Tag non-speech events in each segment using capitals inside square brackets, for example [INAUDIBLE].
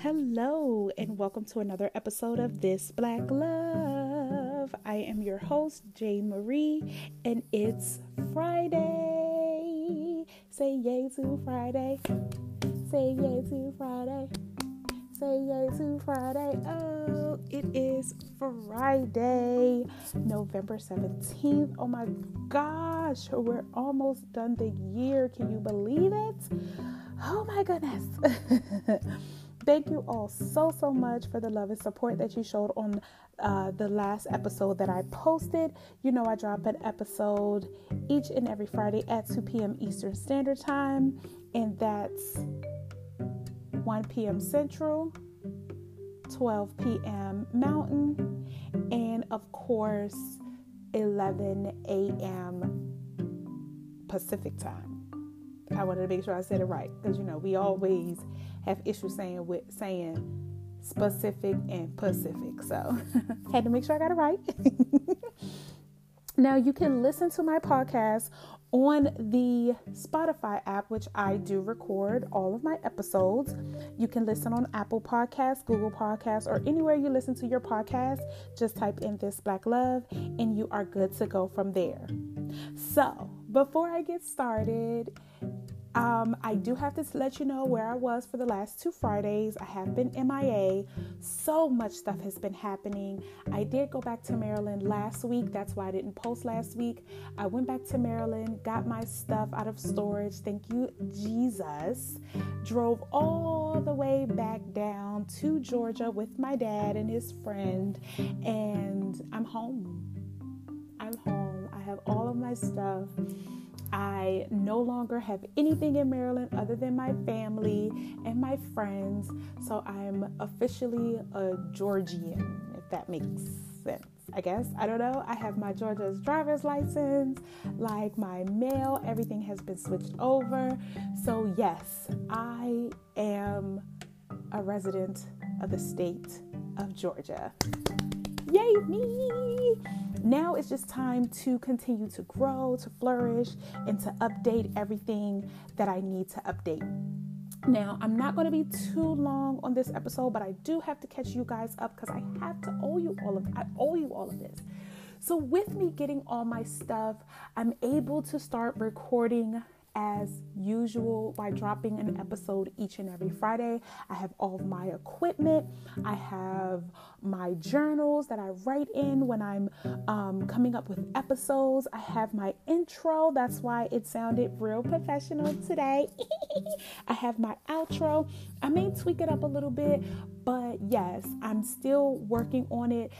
Hello, and welcome to another episode of This Black Love. I am your host, Jay Marie, and it's Friday. Say yay to Friday. Say yay to Friday. Say yay to Friday. Oh, it is Friday, November 17th. Oh my gosh, we're almost done the year. Can you believe it? Oh my goodness. [LAUGHS] Thank you all so, so much for the love and support that you showed on uh, the last episode that I posted. You know, I drop an episode each and every Friday at 2 p.m. Eastern Standard Time, and that's 1 p.m. Central, 12 p.m. Mountain, and of course, 11 a.m. Pacific Time. I wanted to make sure I said it right because you know we always have issues saying with saying specific and Pacific. So [LAUGHS] had to make sure I got it right. [LAUGHS] now you can listen to my podcast on the Spotify app, which I do record all of my episodes. You can listen on Apple Podcasts, Google Podcasts, or anywhere you listen to your podcast. Just type in This Black Love and you are good to go from there. So, before I get started, um, I do have to let you know where I was for the last two Fridays. I have been MIA. So much stuff has been happening. I did go back to Maryland last week. That's why I didn't post last week. I went back to Maryland, got my stuff out of storage. Thank you, Jesus. Drove all the way back down to Georgia with my dad and his friend, and I'm home. I'm home. I have all of my stuff. I no longer have anything in Maryland other than my family and my friends. So I'm officially a Georgian, if that makes sense. I guess. I don't know. I have my Georgia's driver's license, like my mail, everything has been switched over. So, yes, I am a resident of the state of Georgia. Yay, me! Now it's just time to continue to grow, to flourish, and to update everything that I need to update. Now, I'm not going to be too long on this episode, but I do have to catch you guys up because I have to owe you all of I owe you all of this. So, with me getting all my stuff, I'm able to start recording as usual by dropping an episode each and every Friday. I have all of my equipment, I have my journals that I write in when I'm um, coming up with episodes. I have my intro, that's why it sounded real professional today. [LAUGHS] I have my outro. I may tweak it up a little bit, but yes, I'm still working on it.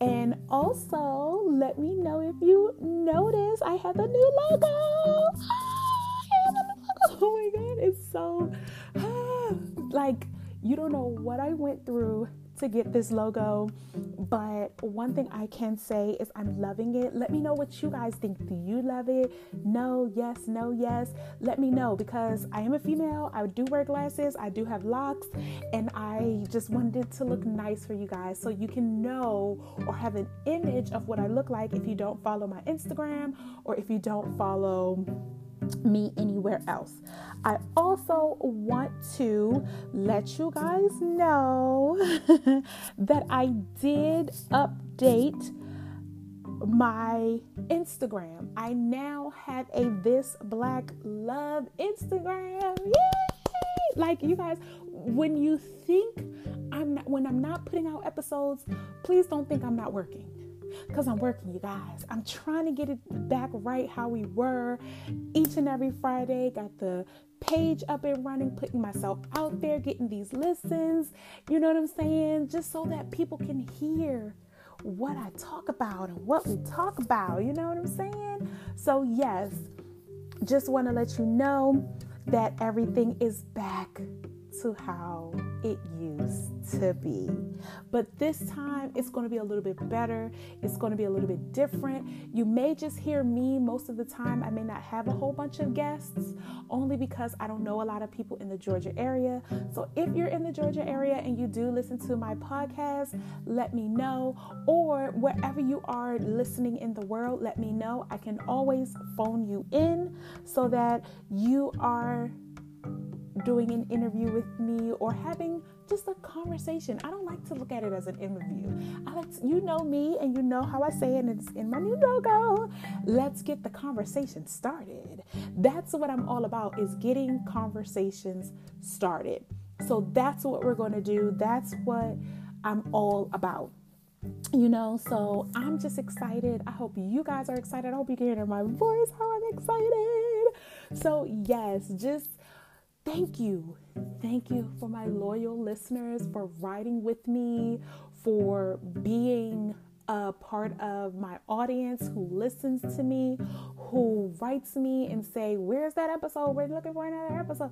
And also, let me know if you notice I have a new logo. [LAUGHS] oh my god, it's so [SIGHS] like you don't know what I went through to get this logo, but one thing I can say is I'm loving it. Let me know what you guys think. Do you love it? No, yes, no, yes. Let me know because I am a female. I do wear glasses, I do have locks, and I just wanted it to look nice for you guys so you can know or have an image of what I look like if you don't follow my Instagram or if you don't follow me anywhere else. I also want to let you guys know [LAUGHS] that I did update my Instagram. I now have a This Black Love Instagram. Yay! Like you guys, when you think I'm not, when I'm not putting out episodes, please don't think I'm not working because I'm working, you guys. I'm trying to get it back right how we were each and every Friday. Got the page up and running, putting myself out there, getting these listens. You know what I'm saying? Just so that people can hear what I talk about and what we talk about. You know what I'm saying? So, yes, just want to let you know that everything is back to how it used to be. But this time it's going to be a little bit better. It's going to be a little bit different. You may just hear me most of the time. I may not have a whole bunch of guests only because I don't know a lot of people in the Georgia area. So if you're in the Georgia area and you do listen to my podcast, let me know. Or wherever you are listening in the world, let me know. I can always phone you in so that you are doing an interview with me or having just a conversation. I don't like to look at it as an interview. I like to, you know me and you know how I say it, it's in my new logo. Let's get the conversation started. That's what I'm all about is getting conversations started. So that's what we're going to do. That's what I'm all about you know so i'm just excited i hope you guys are excited i hope you can hear my voice how i'm excited so yes just thank you. Thank you for my loyal listeners for riding with me for being a part of my audience who listens to me, who writes me and say, "Where's that episode? We're looking for another episode."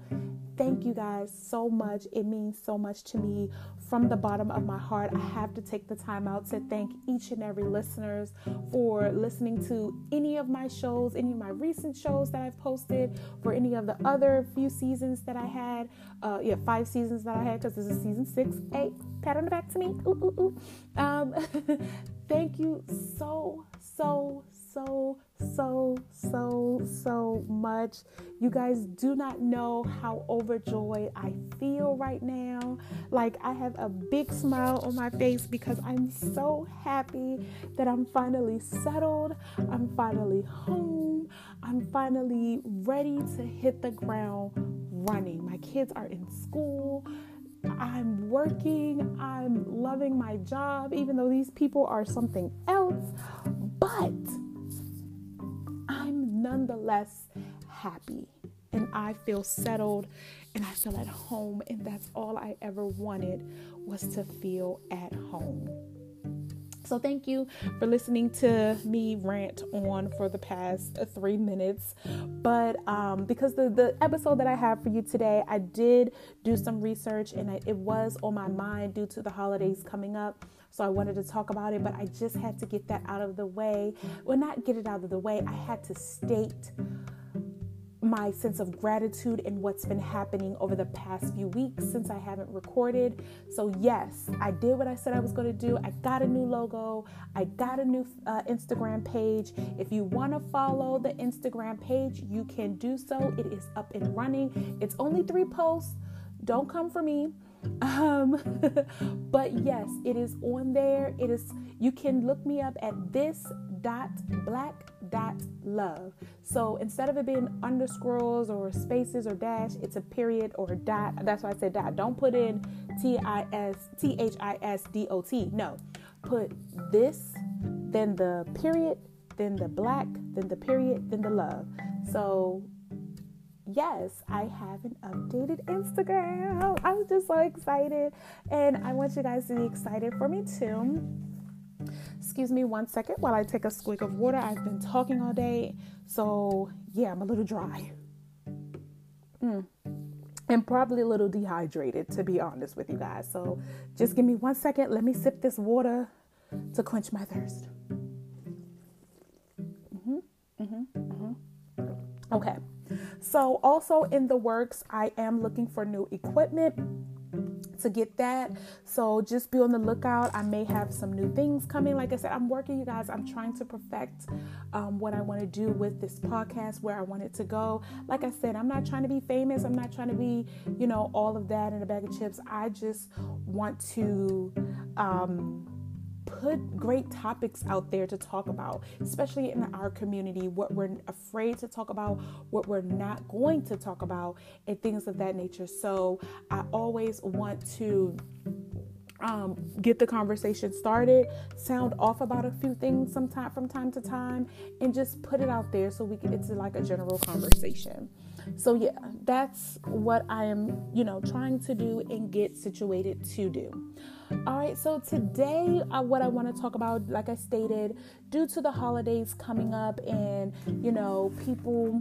Thank you guys so much. It means so much to me from the bottom of my heart. I have to take the time out to thank each and every listeners for listening to any of my shows, any of my recent shows that I've posted, for any of the other few seasons that I had. Uh, yeah, five seasons that I had because this is season six. Hey, pat on the back to me. Ooh, ooh, ooh. Um, [LAUGHS] Thank you so, so, so, so, so, so much. You guys do not know how overjoyed I feel right now. Like, I have a big smile on my face because I'm so happy that I'm finally settled. I'm finally home. I'm finally ready to hit the ground running. My kids are in school. I'm working, I'm loving my job, even though these people are something else, but I'm nonetheless happy and I feel settled and I feel at home, and that's all I ever wanted was to feel at home. So, thank you for listening to me rant on for the past three minutes. But um, because the, the episode that I have for you today, I did do some research and it was on my mind due to the holidays coming up. So I wanted to talk about it, but I just had to get that out of the way. Well, not get it out of the way, I had to state my sense of gratitude and what's been happening over the past few weeks since I haven't recorded. So, yes, I did what I said I was going to do. I got a new logo, I got a new uh, Instagram page. If you want to follow the Instagram page, you can do so. It is up and running. It's only three posts. Don't come for me. [LAUGHS] Um, [LAUGHS] but yes, it is on there. It is you can look me up at this dot black dot love. So instead of it being underscores or spaces or dash, it's a period or a dot. That's why I said dot. Don't put in T I S T H I S D O T. No. Put this, then the period, then the black, then the period, then the love. So yes, I have an updated Instagram. I'm just so excited. And I want you guys to be excited for me too. Excuse me one second while I take a squig of water. I've been talking all day. So, yeah, I'm a little dry. Mm. And probably a little dehydrated, to be honest with you guys. So, just give me one second. Let me sip this water to quench my thirst. Mm-hmm, mm-hmm, mm-hmm. Okay. So, also in the works, I am looking for new equipment to get that. So just be on the lookout. I may have some new things coming. Like I said, I'm working, you guys. I'm trying to perfect um, what I want to do with this podcast, where I want it to go. Like I said, I'm not trying to be famous. I'm not trying to be, you know, all of that in a bag of chips. I just want to. Um, put great topics out there to talk about, especially in our community, what we're afraid to talk about, what we're not going to talk about, and things of that nature. So I always want to um, get the conversation started, sound off about a few things sometime from time to time, and just put it out there so we can. It's like a general conversation. So yeah, that's what I am, you know, trying to do and get situated to do. All right, so today, uh, what I want to talk about, like I stated, due to the holidays coming up and, you know, people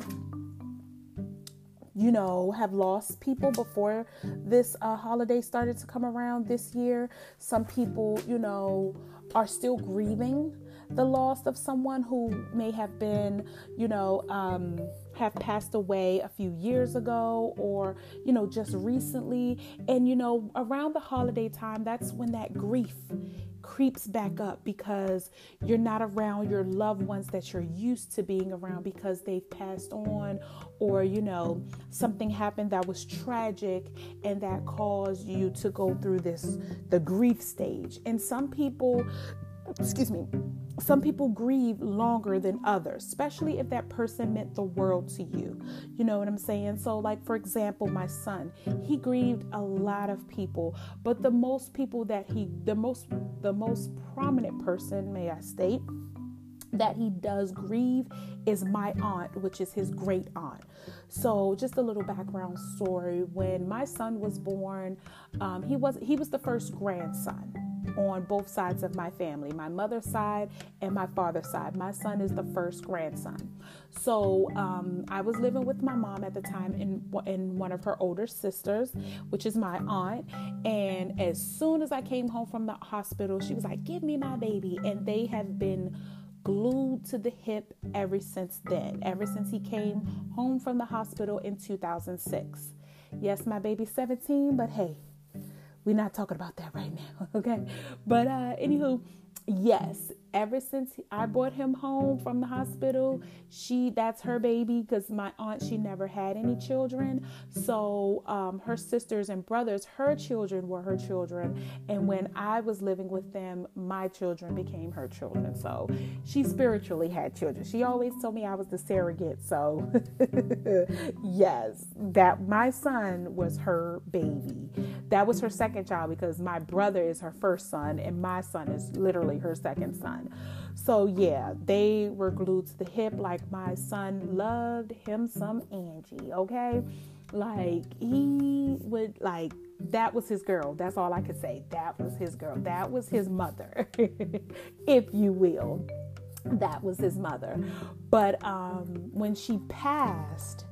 you know, have lost people before this uh, holiday started to come around this year. Some people, you know, are still grieving the loss of someone who may have been, you know, um, have passed away a few years ago or, you know, just recently. And, you know, around the holiday time, that's when that grief creeps back up because you're not around your loved ones that you're used to being around because they've passed on or you know something happened that was tragic and that caused you to go through this the grief stage and some people excuse me some people grieve longer than others, especially if that person meant the world to you. You know what I'm saying? So, like, for example, my son, he grieved a lot of people, but the most people that he, the most, the most prominent person, may I state, that he does grieve is my aunt, which is his great aunt. So, just a little background story. When my son was born, um, he was he was the first grandson on both sides of my family my mother's side and my father's side. My son is the first grandson. So um, I was living with my mom at the time and, and one of her older sisters, which is my aunt. And as soon as I came home from the hospital, she was like, Give me my baby. And they have been glued to the hip ever since then, ever since he came home from the hospital in 2006. Yes, my baby's 17, but hey, we're not talking about that right now, [LAUGHS] okay? But uh anywho, yes, ever since I brought him home from the hospital, she that's her baby because my aunt she never had any children. So um, her sisters and brothers, her children were her children, and when I was living with them, my children became her children. So she spiritually had children. She always told me I was the surrogate. So [LAUGHS] yes, that my son was her baby. That was her second child because my brother is her first son and my son is literally her second son. So yeah, they were glued to the hip like my son loved him some Angie, okay? Like he would like that was his girl. That's all I could say. That was his girl. That was his mother, [LAUGHS] if you will. That was his mother. But um, when she passed,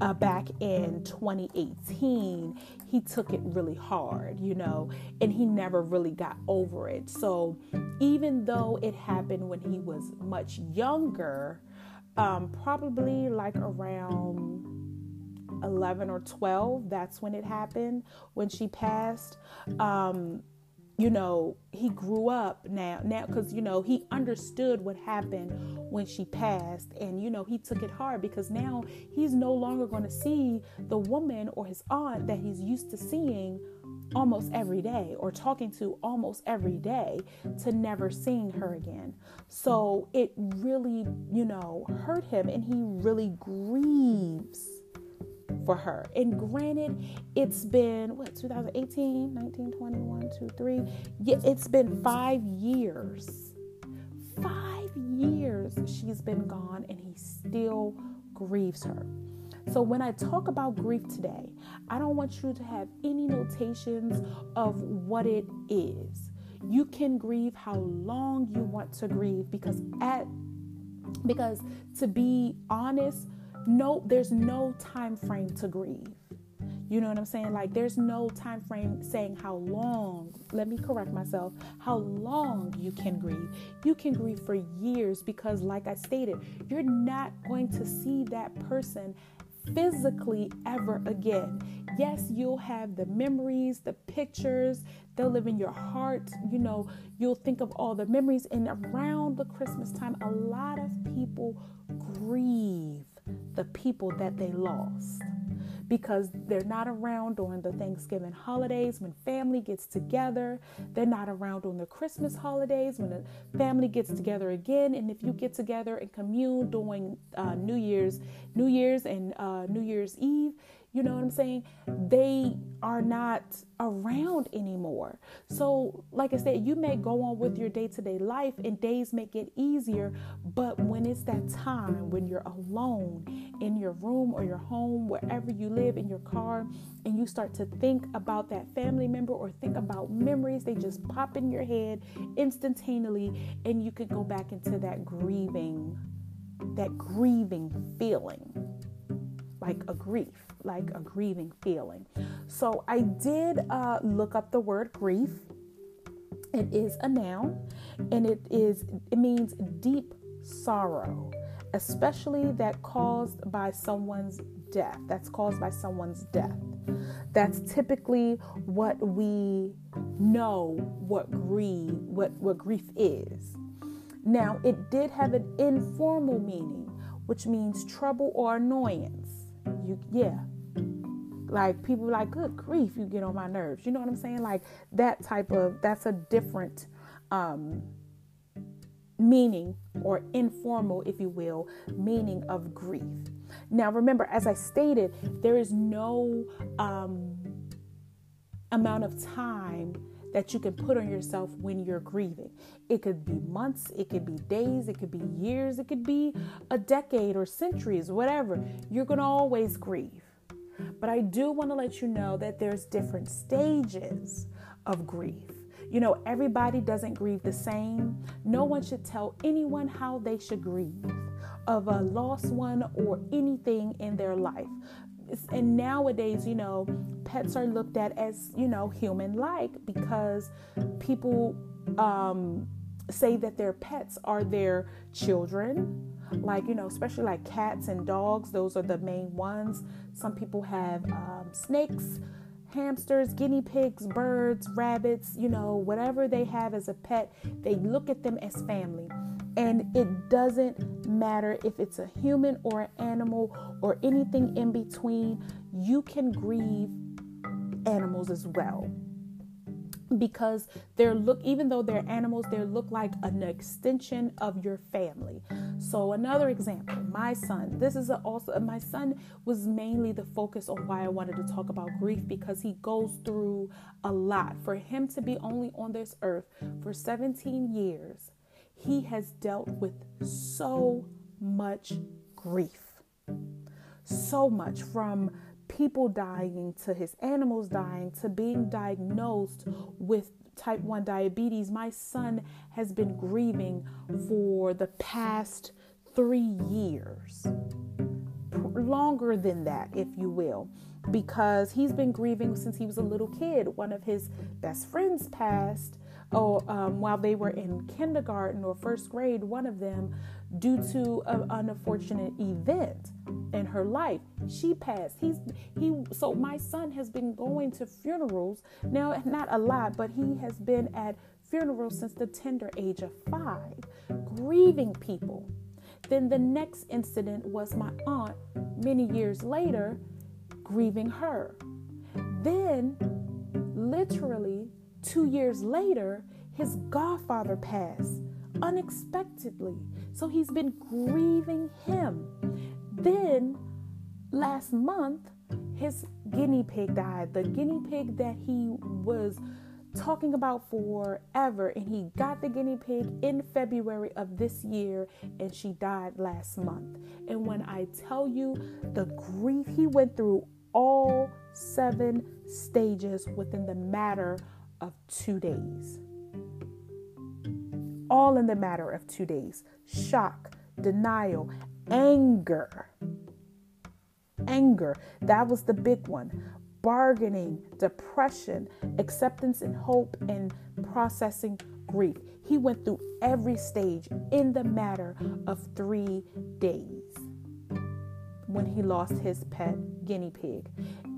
uh, back in 2018, he took it really hard, you know, and he never really got over it. So even though it happened when he was much younger, um, probably like around 11 or 12, that's when it happened, when she passed. Um, you know, he grew up now, now, because, you know, he understood what happened when she passed. And, you know, he took it hard because now he's no longer going to see the woman or his aunt that he's used to seeing almost every day or talking to almost every day to never seeing her again. So it really, you know, hurt him and he really grieves for her. And granted, it's been what 2018, 19, 21, 2, 3. Yeah, it's been five years. Five years she's been gone and he still grieves her. So, when I talk about grief today, I don't want you to have any notations of what it is. You can grieve how long you want to grieve because at because to be honest, no there's no time frame to grieve you know what i'm saying like there's no time frame saying how long let me correct myself how long you can grieve you can grieve for years because like i stated you're not going to see that person physically ever again. Yes, you'll have the memories, the pictures, they'll live in your heart. You know, you'll think of all the memories. And around the Christmas time, a lot of people grieve the people that they lost because they're not around during the Thanksgiving holidays when family gets together. They're not around on the Christmas holidays when the family gets together again. And if you get together and commune during uh, New Year's, New Year's and uh, New Year's Eve, you know what I'm saying? They are not around anymore. So, like I said, you may go on with your day to day life and days may get easier, but when it's that time when you're alone in your room or your home, wherever you live, in your car, and you start to think about that family member or think about memories, they just pop in your head instantaneously, and you could go back into that grieving, that grieving feeling like a grief like a grieving feeling. So I did uh, look up the word grief. It is a noun and it is it means deep sorrow, especially that caused by someone's death. That's caused by someone's death. That's typically what we know what grief what, what grief is. Now, it did have an informal meaning, which means trouble or annoyance. You yeah. Like people like, good grief, you get on my nerves. You know what I'm saying? Like that type of that's a different um meaning or informal, if you will, meaning of grief. Now, remember, as I stated, there is no um, amount of time that you can put on yourself when you're grieving. It could be months, it could be days, it could be years, it could be a decade or centuries, whatever. You're going to always grieve. But I do want to let you know that there's different stages of grief. You know, everybody doesn't grieve the same. No one should tell anyone how they should grieve of a lost one or anything in their life. And nowadays, you know, pets are looked at as, you know, human like because people um, say that their pets are their children. Like, you know, especially like cats and dogs, those are the main ones. Some people have um, snakes, hamsters, guinea pigs, birds, rabbits, you know, whatever they have as a pet, they look at them as family. And it doesn't matter if it's a human or an animal or anything in between, you can grieve animals as well because they're look even though they're animals they look like an extension of your family. So another example my son this is also my son was mainly the focus on why i wanted to talk about grief because he goes through a lot. For him to be only on this earth for 17 years he has dealt with so much grief. So much from people dying to his animals dying to being diagnosed with type 1 diabetes. My son has been grieving for the past three years, longer than that, if you will, because he's been grieving since he was a little kid. One of his best friends passed. Oh, um, while they were in kindergarten or first grade, one of them due to an unfortunate event in her life. She passed. He's he so my son has been going to funerals. Now not a lot, but he has been at funerals since the tender age of 5, grieving people. Then the next incident was my aunt many years later grieving her. Then literally 2 years later his godfather passed unexpectedly. So he's been grieving him. Then last month, his guinea pig died. The guinea pig that he was talking about forever and he got the guinea pig in February of this year and she died last month. And when I tell you the grief he went through all seven stages within the matter of 2 days all in the matter of two days shock, denial, anger. Anger, that was the big one. Bargaining, depression, acceptance and hope, and processing grief. He went through every stage in the matter of three days when he lost his pet guinea pig.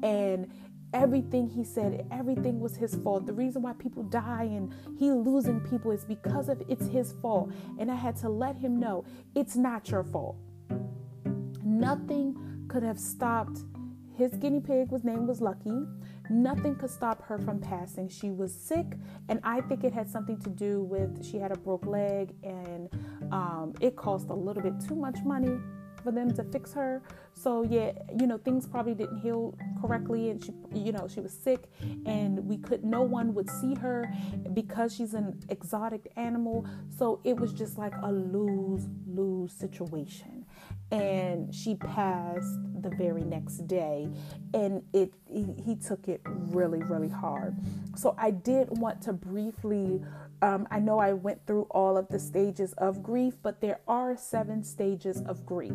And everything he said, everything was his fault. The reason why people die and he losing people is because of it's his fault. And I had to let him know it's not your fault. Nothing could have stopped his guinea pig was name was Lucky. Nothing could stop her from passing. She was sick, and I think it had something to do with she had a broke leg, and um, it cost a little bit too much money for them to fix her. So yeah, you know, things probably didn't heal correctly and she you know, she was sick and we could no one would see her because she's an exotic animal. So it was just like a lose-lose situation. And she passed the very next day and it he, he took it really really hard. So I did want to briefly um, I know I went through all of the stages of grief, but there are seven stages of grief.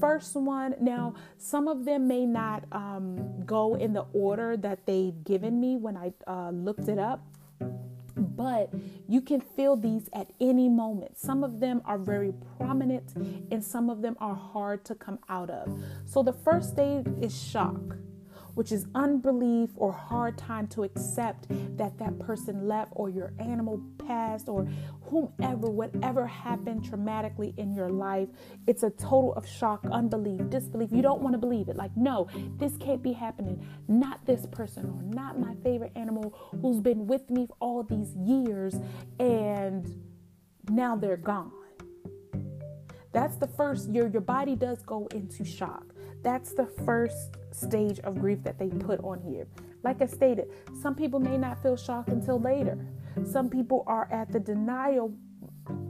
First one, now some of them may not um, go in the order that they've given me when I uh, looked it up, but you can feel these at any moment. Some of them are very prominent and some of them are hard to come out of. So the first stage is shock which is unbelief or hard time to accept that that person left or your animal passed or whomever, whatever happened traumatically in your life. It's a total of shock, unbelief, disbelief. You don't want to believe it. Like, no, this can't be happening. Not this person or not my favorite animal who's been with me for all these years and now they're gone. That's the first year your body does go into shock. That's the first stage of grief that they put on here. Like I stated, some people may not feel shock until later. Some people are at the denial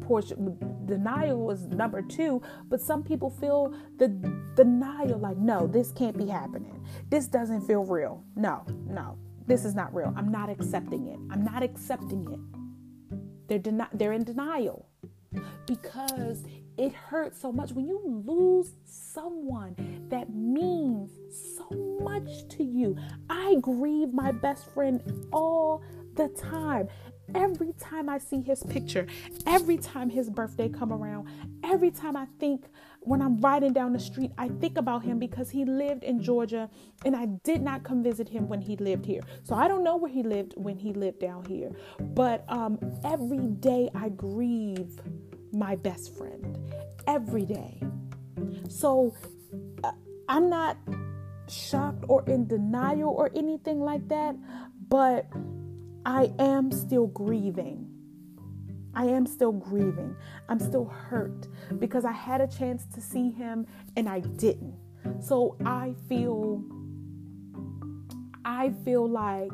portion. Denial was number two, but some people feel the denial like, no, this can't be happening. This doesn't feel real. No, no, this is not real. I'm not accepting it. I'm not accepting it. They're, deni- they're in denial because it hurts so much when you lose someone that means so much to you. I grieve my best friend all the time. Every time I see his picture, every time his birthday come around, every time I think when I'm riding down the street, I think about him because he lived in Georgia and I did not come visit him when he lived here. So I don't know where he lived when he lived down here. But um, every day I grieve my best friend every day. So uh, I'm not shocked or in denial or anything like that, but I am still grieving. I am still grieving. I'm still hurt because I had a chance to see him and I didn't. So I feel I feel like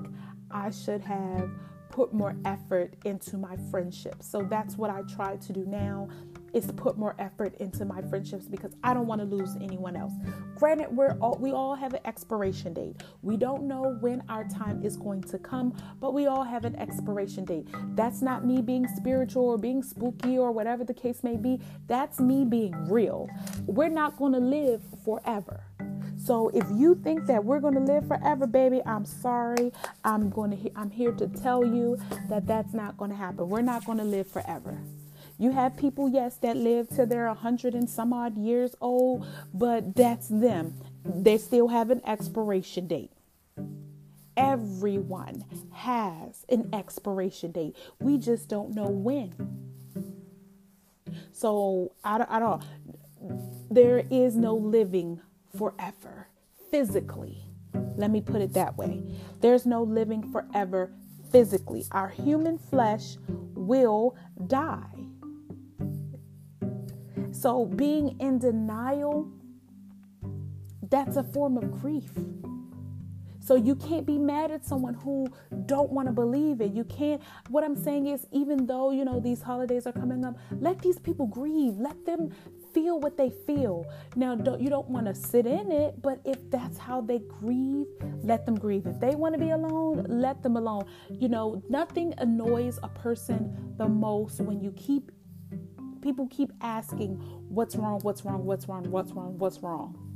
I should have put more effort into my friendships. So that's what I try to do now is put more effort into my friendships because I don't want to lose anyone else. Granted, we're all, we all have an expiration date. We don't know when our time is going to come, but we all have an expiration date. That's not me being spiritual or being spooky or whatever the case may be. That's me being real. We're not going to live forever. So if you think that we're going to live forever, baby, I'm sorry. I'm going to I'm here to tell you that that's not going to happen. We're not going to live forever. You have people, yes, that live to their 100 and some odd years old, but that's them. They still have an expiration date. Everyone has an expiration date. We just don't know when. So I, I don't. There is no living forever physically. Let me put it that way. There's no living forever physically. Our human flesh will die. So being in denial, that's a form of grief. So you can't be mad at someone who don't want to believe it. You can't what I'm saying is even though, you know, these holidays are coming up, let these people grieve. Let them feel what they feel. Now, don't, you don't want to sit in it, but if that's how they grieve, let them grieve. If they want to be alone, let them alone. You know, nothing annoys a person the most when you keep people keep asking what's wrong, what's wrong, what's wrong, what's wrong, what's wrong.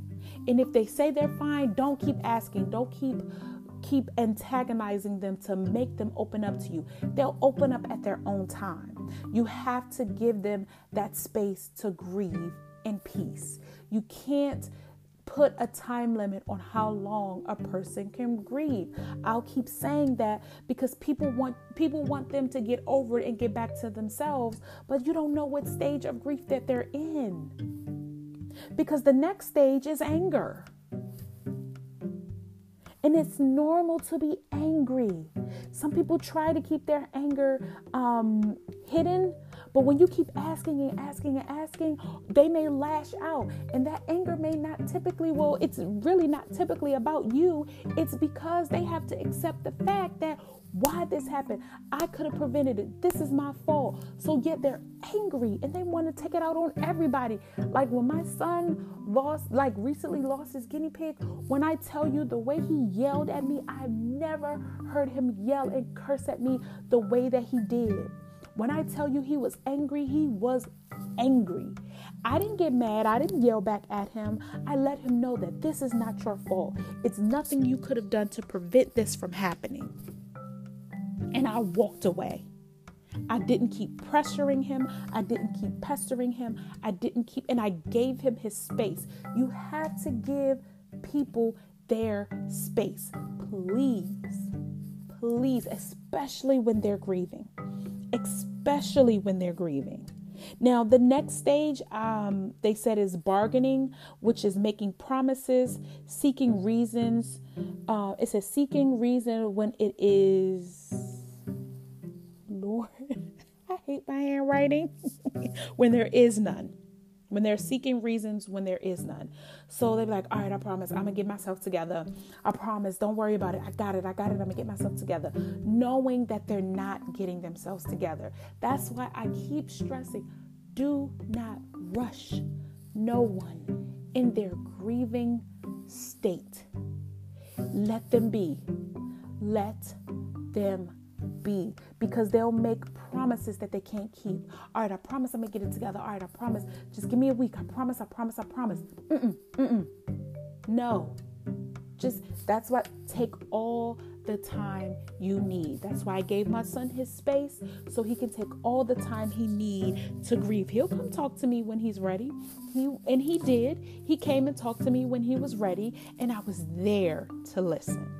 And if they say they're fine, don't keep asking. Don't keep keep antagonizing them to make them open up to you. They'll open up at their own time. You have to give them that space to grieve in peace. You can't put a time limit on how long a person can grieve. I'll keep saying that because people want people want them to get over it and get back to themselves, but you don't know what stage of grief that they're in. Because the next stage is anger. And it's normal to be angry. Some people try to keep their anger um, hidden, but when you keep asking and asking and asking, they may lash out. And that anger may not typically, well, it's really not typically about you. It's because they have to accept the fact that why this happened. I could have prevented it. This is my fault. So yet they're angry and they want to take it out on everybody. Like when my son lost, like recently lost his guinea pig, when I tell you the way he yelled at me, I've never heard him yell and curse at me the way that he did. When I tell you he was angry, he was angry. I didn't get mad. I didn't yell back at him. I let him know that this is not your fault. It's nothing you could have done to prevent this from happening. And I walked away. I didn't keep pressuring him. I didn't keep pestering him. I didn't keep, and I gave him his space. You have to give people their space. Please, please, especially when they're grieving. Especially when they're grieving. Now, the next stage, um, they said, is bargaining, which is making promises, seeking reasons. Uh, it says seeking reason when it is, Lord, [LAUGHS] I hate my handwriting, [LAUGHS] when there is none. When they're seeking reasons when there is none. So they're like, all right, I promise I'm gonna get myself together. I promise, don't worry about it. I got it, I got it, I'm gonna get myself together. Knowing that they're not getting themselves together. That's why I keep stressing do not rush no one in their grieving state. Let them be. Let them be because they'll make promises that they can't keep. All right, I promise I'm gonna get it together. All right, I promise. Just give me a week. I promise. I promise. I promise. Mm-mm, mm-mm. No, just that's what take all the time you need. That's why I gave my son his space so he can take all the time he need to grieve. He'll come talk to me when he's ready. He and he did. He came and talked to me when he was ready and I was there to listen.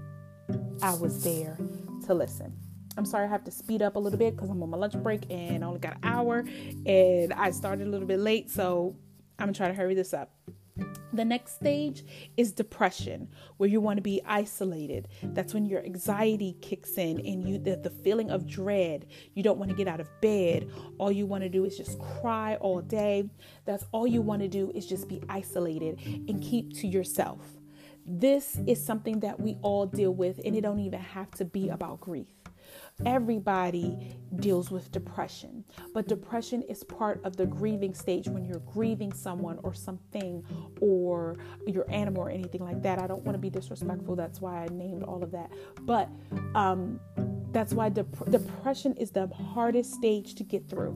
I was there to listen. I'm sorry I have to speed up a little bit because I'm on my lunch break and I only got an hour and I started a little bit late, so I'm gonna try to hurry this up. The next stage is depression, where you want to be isolated. That's when your anxiety kicks in and you the, the feeling of dread. You don't want to get out of bed. All you want to do is just cry all day. That's all you want to do is just be isolated and keep to yourself. This is something that we all deal with, and it don't even have to be about grief. Everybody deals with depression, but depression is part of the grieving stage when you're grieving someone or something or your animal or anything like that. I don't want to be disrespectful. That's why I named all of that. But um, that's why dep- depression is the hardest stage to get through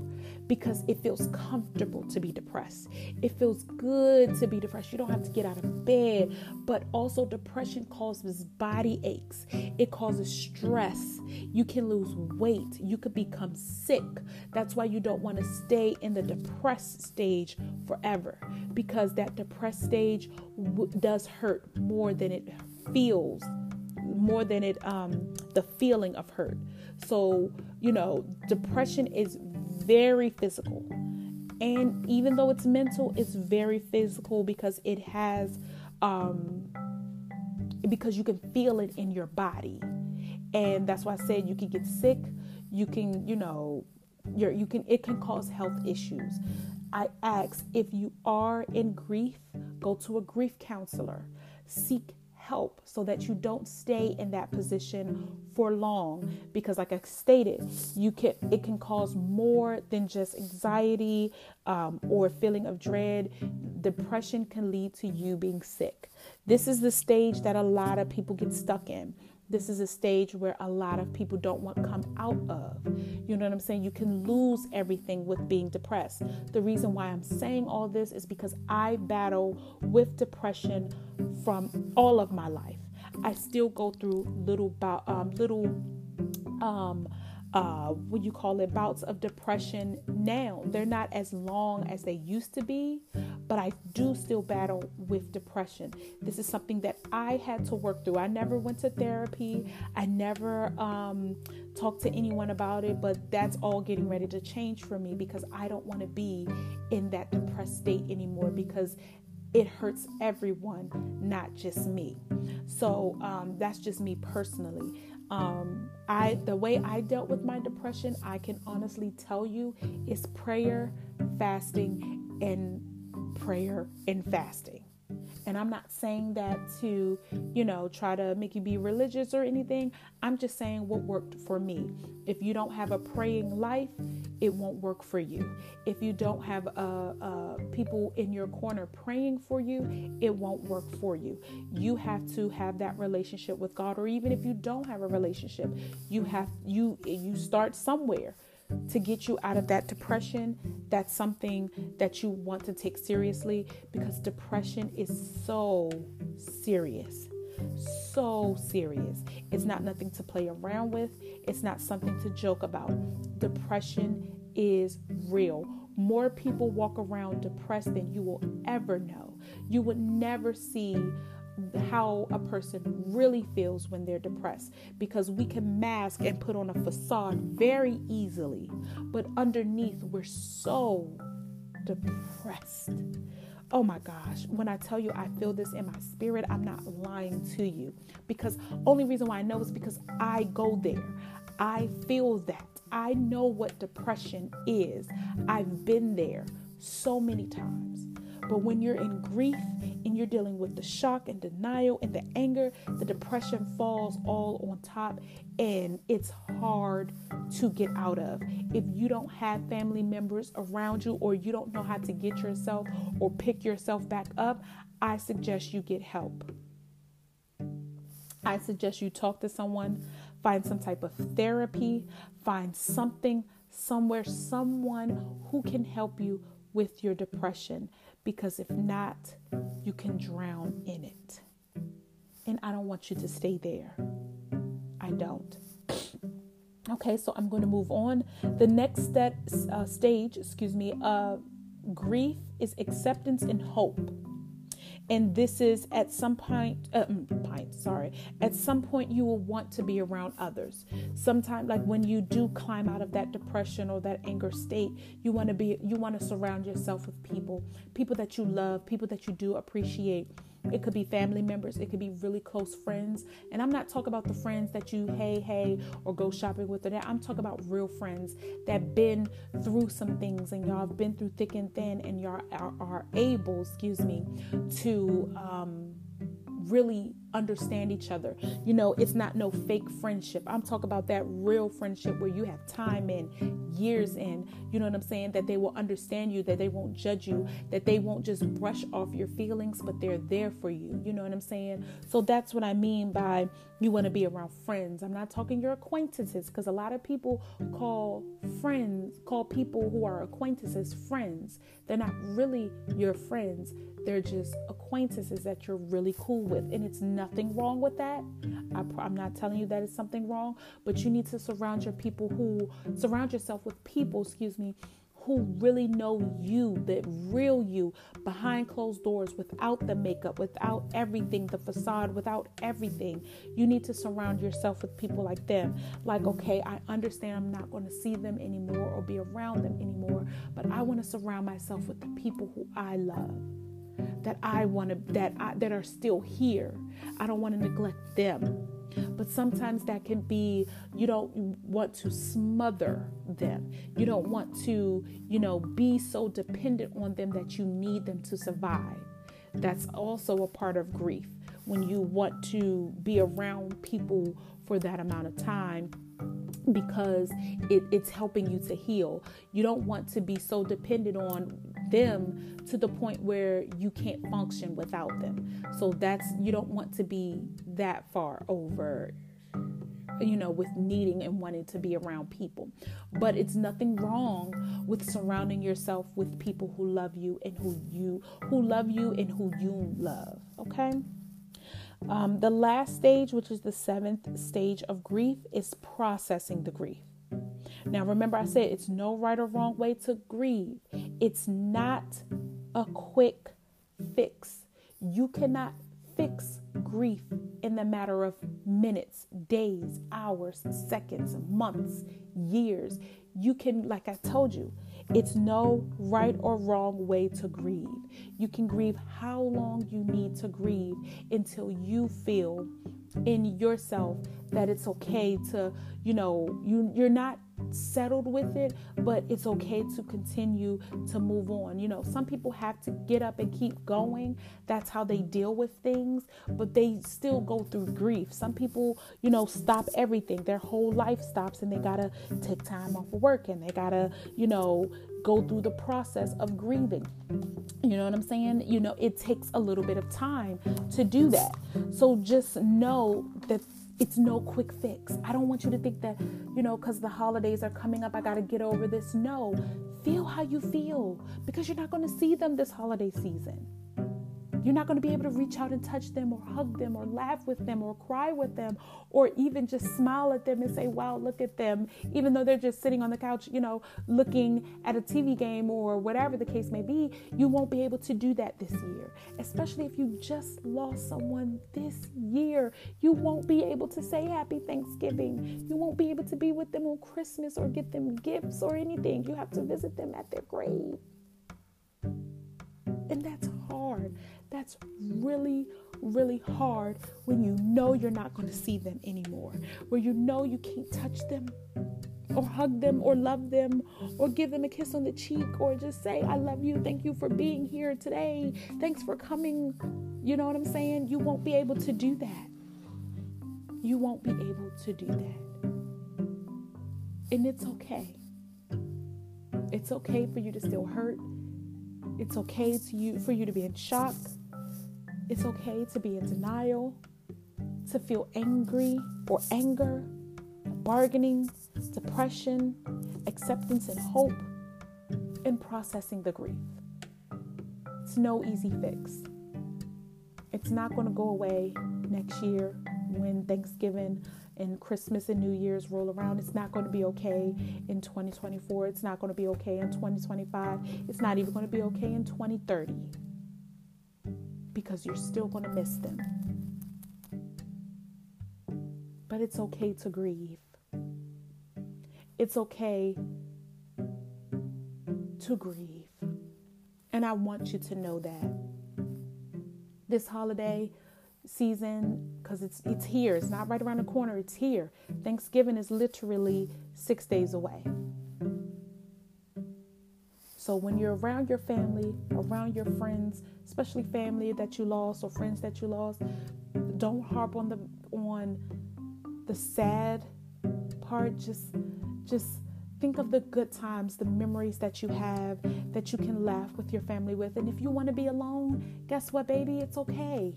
because it feels comfortable to be depressed. It feels good to be depressed. You don't have to get out of bed, but also depression causes body aches. It causes stress. You can lose weight. You could become sick. That's why you don't want to stay in the depressed stage forever because that depressed stage w- does hurt more than it feels more than it um the feeling of hurt. So you know depression is very physical. And even though it's mental it's very physical because it has um because you can feel it in your body. And that's why i said you can get sick. You can you know you you can it can cause health issues. I ask if you are in grief go to a grief counselor. Seek help so that you don't stay in that position for long. Because like i stated you can it can cause more than just anxiety um, or feeling of dread. Depression can lead to you being sick. This is the stage that a lot of people get stuck in this is a stage where a lot of people don't want to come out of. You know what I'm saying? You can lose everything with being depressed. The reason why I'm saying all this is because I battle with depression from all of my life. I still go through little um, little um, uh, what you call it, bouts of depression now. They're not as long as they used to be, but I do still battle with depression. This is something that I had to work through. I never went to therapy, I never um, talked to anyone about it, but that's all getting ready to change for me because I don't want to be in that depressed state anymore because it hurts everyone, not just me. So um, that's just me personally. Um, I the way I dealt with my depression, I can honestly tell you, is prayer, fasting, and prayer and fasting. And I'm not saying that to, you know, try to make you be religious or anything. I'm just saying what worked for me. If you don't have a praying life, it won't work for you. If you don't have uh, uh, people in your corner praying for you, it won't work for you. You have to have that relationship with God, or even if you don't have a relationship, you have you you start somewhere to get you out of that depression, that's something that you want to take seriously because depression is so serious. So serious. It's not nothing to play around with. It's not something to joke about. depression is real. More people walk around depressed than you will ever know. You would never see how a person really feels when they're depressed because we can mask and put on a facade very easily, but underneath, we're so depressed. Oh my gosh, when I tell you I feel this in my spirit, I'm not lying to you because only reason why I know is because I go there. I feel that. I know what depression is. I've been there so many times. But when you're in grief and you're dealing with the shock and denial and the anger, the depression falls all on top and it's hard to get out of. If you don't have family members around you or you don't know how to get yourself or pick yourself back up, I suggest you get help. I suggest you talk to someone find some type of therapy, find something somewhere, someone who can help you with your depression. Because if not, you can drown in it. And I don't want you to stay there. I don't. [SNIFFS] Okay, so I'm going to move on. The next step, uh, stage, excuse me, uh, grief is acceptance and hope and this is at some point uh, mm, point sorry. At some point you will want to be around others. Sometimes like when you do climb out of that depression or that anger state you want to be you want to surround yourself with people people that you love people that you do appreciate it could be family members, it could be really close friends. And I'm not talking about the friends that you hey hey or go shopping with or that. I'm talking about real friends that been through some things and y'all have been through thick and thin and y'all are, are able, excuse me, to um really understand each other. You know, it's not no fake friendship. I'm talking about that real friendship where you have time in, years in, you know what I'm saying? That they will understand you, that they won't judge you, that they won't just brush off your feelings, but they're there for you. You know what I'm saying? So that's what I mean by you want to be around friends. I'm not talking your acquaintances because a lot of people call friends, call people who are acquaintances friends. They're not really your friends. They're just acquaintances that you're really cool with. And it's nothing wrong with that. I, am not telling you that it's something wrong, but you need to surround your people who, surround yourself with people, excuse me, who really know you, the real you, behind closed doors, without the makeup, without everything, the facade, without everything. You need to surround yourself with people like them. Like, okay, I understand I'm not going to see them anymore or be around them anymore, but I want to surround myself with the people who I love that I want to that I, that are still here. I don't want to neglect them. But sometimes that can be you don't want to smother them. You don't want to, you know, be so dependent on them that you need them to survive. That's also a part of grief when you want to be around people for that amount of time because it, it's helping you to heal. You don't want to be so dependent on them to the point where you can't function without them. So that's you don't want to be that far over you know with needing and wanting to be around people. But it's nothing wrong with surrounding yourself with people who love you and who you who love you and who you love okay? Um, the last stage which is the seventh stage of grief is processing the grief now, remember, I said it's no right or wrong way to grieve, it's not a quick fix. You cannot fix grief in the matter of minutes, days, hours, seconds, months, years. You can, like I told you, it's no right or wrong way to grieve. You can grieve how long you need to grieve until you feel in yourself that it's okay to, you know, you you're not settled with it, but it's okay to continue to move on. You know, some people have to get up and keep going. That's how they deal with things, but they still go through grief. Some people, you know, stop everything. Their whole life stops and they got to take time off of work and they got to, you know, go through the process of grieving. You know what I'm saying? You know, it takes a little bit of time to do that. So just know that it's no quick fix. I don't want you to think that, you know, because the holidays are coming up, I got to get over this. No, feel how you feel because you're not going to see them this holiday season. You're not going to be able to reach out and touch them or hug them or laugh with them or cry with them or even just smile at them and say, wow, look at them, even though they're just sitting on the couch, you know, looking at a TV game or whatever the case may be. You won't be able to do that this year, especially if you just lost someone this year. You won't be able to say Happy Thanksgiving. You won't be able to be with them on Christmas or get them gifts or anything. You have to visit them at their grave. And that's hard. That's really, really hard when you know you're not going to see them anymore, where you know you can't touch them or hug them or love them or give them a kiss on the cheek or just say, I love you. Thank you for being here today. Thanks for coming. You know what I'm saying? You won't be able to do that. You won't be able to do that. And it's okay. It's okay for you to still hurt. It's okay to you for you to be in shock. It's okay to be in denial, to feel angry or anger, bargaining, depression, acceptance and hope, and processing the grief. It's no easy fix. It's not going to go away next year when Thanksgiving and Christmas and New Year's roll around. It's not going to be okay in 2024. It's not going to be okay in 2025. It's not even going to be okay in 2030 because you're still going to miss them. But it's okay to grieve. It's okay to grieve. And I want you to know that. This holiday season, because it's it's here, it's not right around the corner, it's here. Thanksgiving is literally six days away. So when you're around your family, around your friends, especially family that you lost or friends that you lost, don't harp on the on the sad part. Just just think of the good times, the memories that you have that you can laugh with your family with. And if you want to be alone, guess what, baby? It's okay.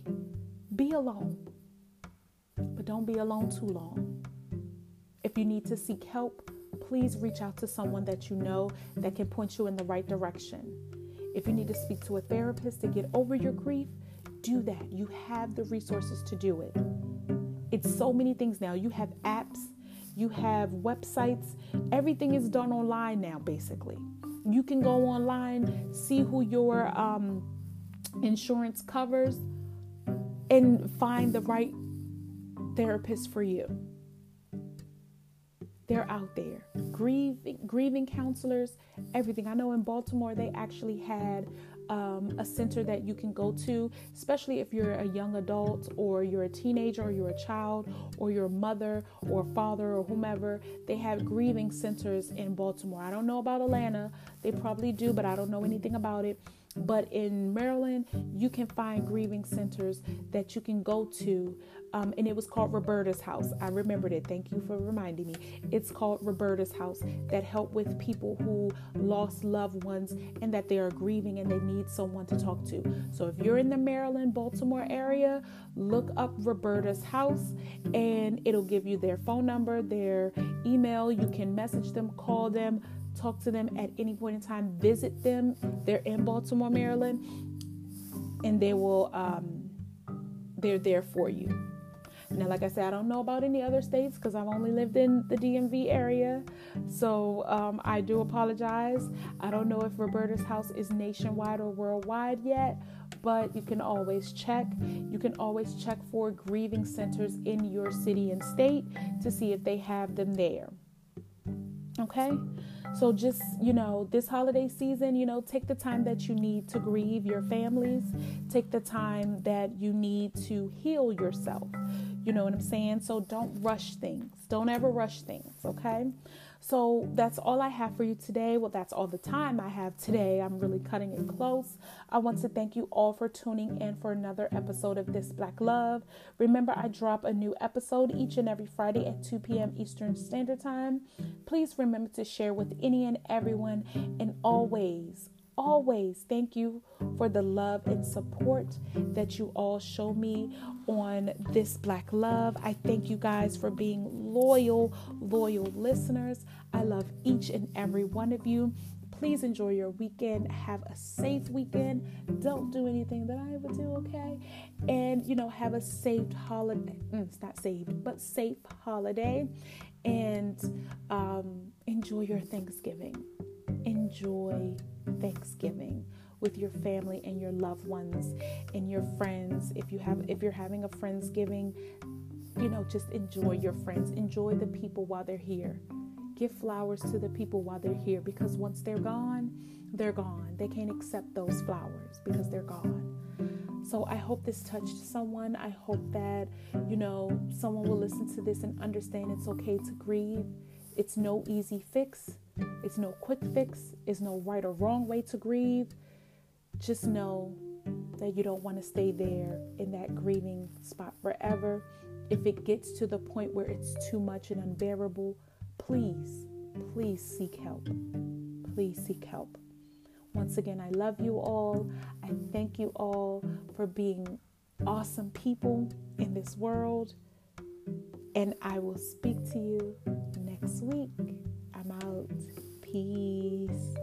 Be alone. But don't be alone too long. If you need to seek help, please reach out to someone that you know that can point you in the right direction. If you need to speak to a therapist to get over your grief, do that. You have the resources to do it. It's so many things now. You have apps, you have websites, everything is done online now, basically. You can go online, see who your um, insurance covers, and find the right therapist for you. They're out there. Grieving, grieving counselors, everything. I know in Baltimore they actually had um, a center that you can go to, especially if you're a young adult or you're a teenager or you're a child or you're mother or father or whomever. They have grieving centers in Baltimore. I don't know about Atlanta. They probably do, but I don't know anything about it. But in Maryland, you can find grieving centers that you can go to. Um, and it was called Roberta's House. I remembered it. Thank you for reminding me. It's called Roberta's House that help with people who lost loved ones and that they are grieving and they need someone to talk to. So if you're in the Maryland, Baltimore area, look up Roberta's House and it'll give you their phone number, their email. You can message them, call them talk to them at any point in time, visit them. They're in Baltimore, Maryland, and they will um, they're there for you. Now, like I said, I don't know about any other states because I've only lived in the DMV area. So um, I do apologize. I don't know if Roberta's house is nationwide or worldwide yet, but you can always check. You can always check for grieving centers in your city and state to see if they have them there. Okay? So just, you know, this holiday season, you know, take the time that you need to grieve your families. Take the time that you need to heal yourself. You know what I'm saying? So don't rush things. Don't ever rush things, okay? So that's all I have for you today. Well, that's all the time I have today. I'm really cutting it close. I want to thank you all for tuning in for another episode of This Black Love. Remember, I drop a new episode each and every Friday at 2 p.m. Eastern Standard Time. Please remember to share with any and everyone, and always, always thank you for the love and support that you all show me on this black love. I thank you guys for being loyal, loyal listeners. I love each and every one of you please enjoy your weekend. Have a safe weekend. Don't do anything that I would do, okay? And, you know, have a safe holiday. Mm, it's not saved, but safe holiday. And um, enjoy your Thanksgiving. Enjoy Thanksgiving with your family and your loved ones and your friends. If you have if you're having a friendsgiving, you know, just enjoy your friends. Enjoy the people while they're here. Give flowers to the people while they're here because once they're gone, they're gone. They can't accept those flowers because they're gone. So I hope this touched someone. I hope that, you know, someone will listen to this and understand it's okay to grieve. It's no easy fix. It's no quick fix. It's no right or wrong way to grieve just know that you don't want to stay there in that grieving spot forever. If it gets to the point where it's too much and unbearable, please, please seek help. Please seek help. Once again, I love you all. I thank you all for being awesome people in this world. And I will speak to you next week. I'm out. Peace.